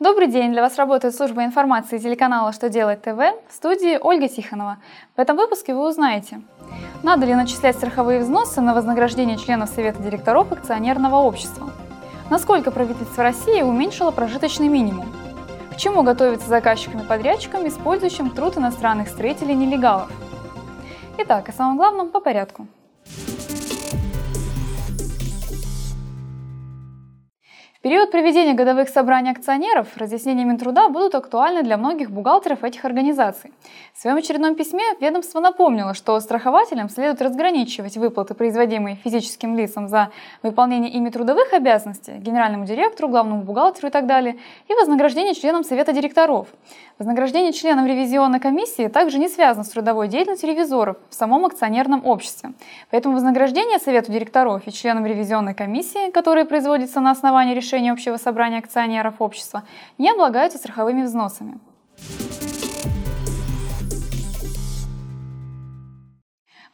Добрый день! Для вас работает служба информации телеканала «Что делать ТВ» в студии Ольга Тихонова. В этом выпуске вы узнаете, надо ли начислять страховые взносы на вознаграждение членов Совета директоров акционерного общества, насколько правительство России уменьшило прожиточный минимум, к чему готовится заказчикам-подрядчикам, использующим труд иностранных строителей-нелегалов. Итак, о самом главном по порядку – период проведения годовых собраний акционеров разъяснения Минтруда будут актуальны для многих бухгалтеров этих организаций. В своем очередном письме ведомство напомнило, что страхователям следует разграничивать выплаты, производимые физическим лицам за выполнение ими трудовых обязанностей, генеральному директору, главному бухгалтеру и так далее, и вознаграждение членам Совета директоров. Вознаграждение членам ревизионной комиссии также не связано с трудовой деятельностью ревизоров в самом акционерном обществе. Поэтому вознаграждение Совету директоров и членам ревизионной комиссии, которые производятся на основании решения решения общего собрания акционеров общества не облагаются страховыми взносами.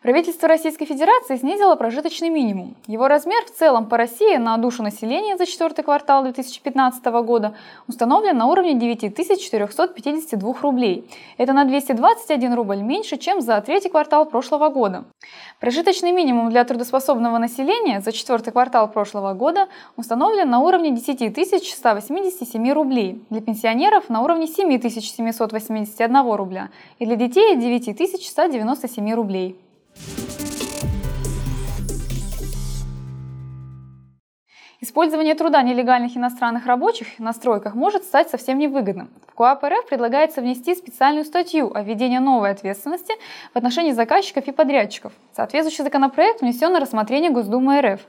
Правительство Российской Федерации снизило прожиточный минимум. Его размер в целом по России на душу населения за четвертый квартал 2015 года установлен на уровне 9452 рублей. Это на 221 рубль меньше, чем за третий квартал прошлого года. Прожиточный минимум для трудоспособного населения за четвертый квартал прошлого года установлен на уровне 10 187 рублей, для пенсионеров на уровне 7 781 рубля и для детей 9 197 рублей. Использование труда нелегальных иностранных рабочих на стройках может стать совсем невыгодным. В КОАП РФ предлагается внести специальную статью о введении новой ответственности в отношении заказчиков и подрядчиков. Соответствующий законопроект внесен на рассмотрение Госдумы РФ.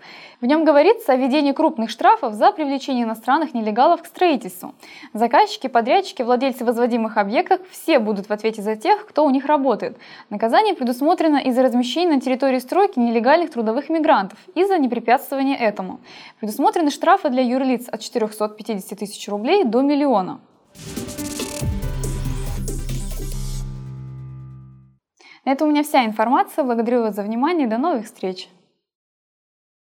В нем говорится о введении крупных штрафов за привлечение иностранных нелегалов к строительству. Заказчики, подрядчики, владельцы возводимых объектов все будут в ответе за тех, кто у них работает. Наказание предусмотрено из-за размещения на территории стройки нелегальных трудовых мигрантов и за непрепятствование этому. Предусмотрено Предусмотрены штрафы для юрлиц от 450 тысяч рублей до миллиона. На этом у меня вся информация. Благодарю вас за внимание. До новых встреч!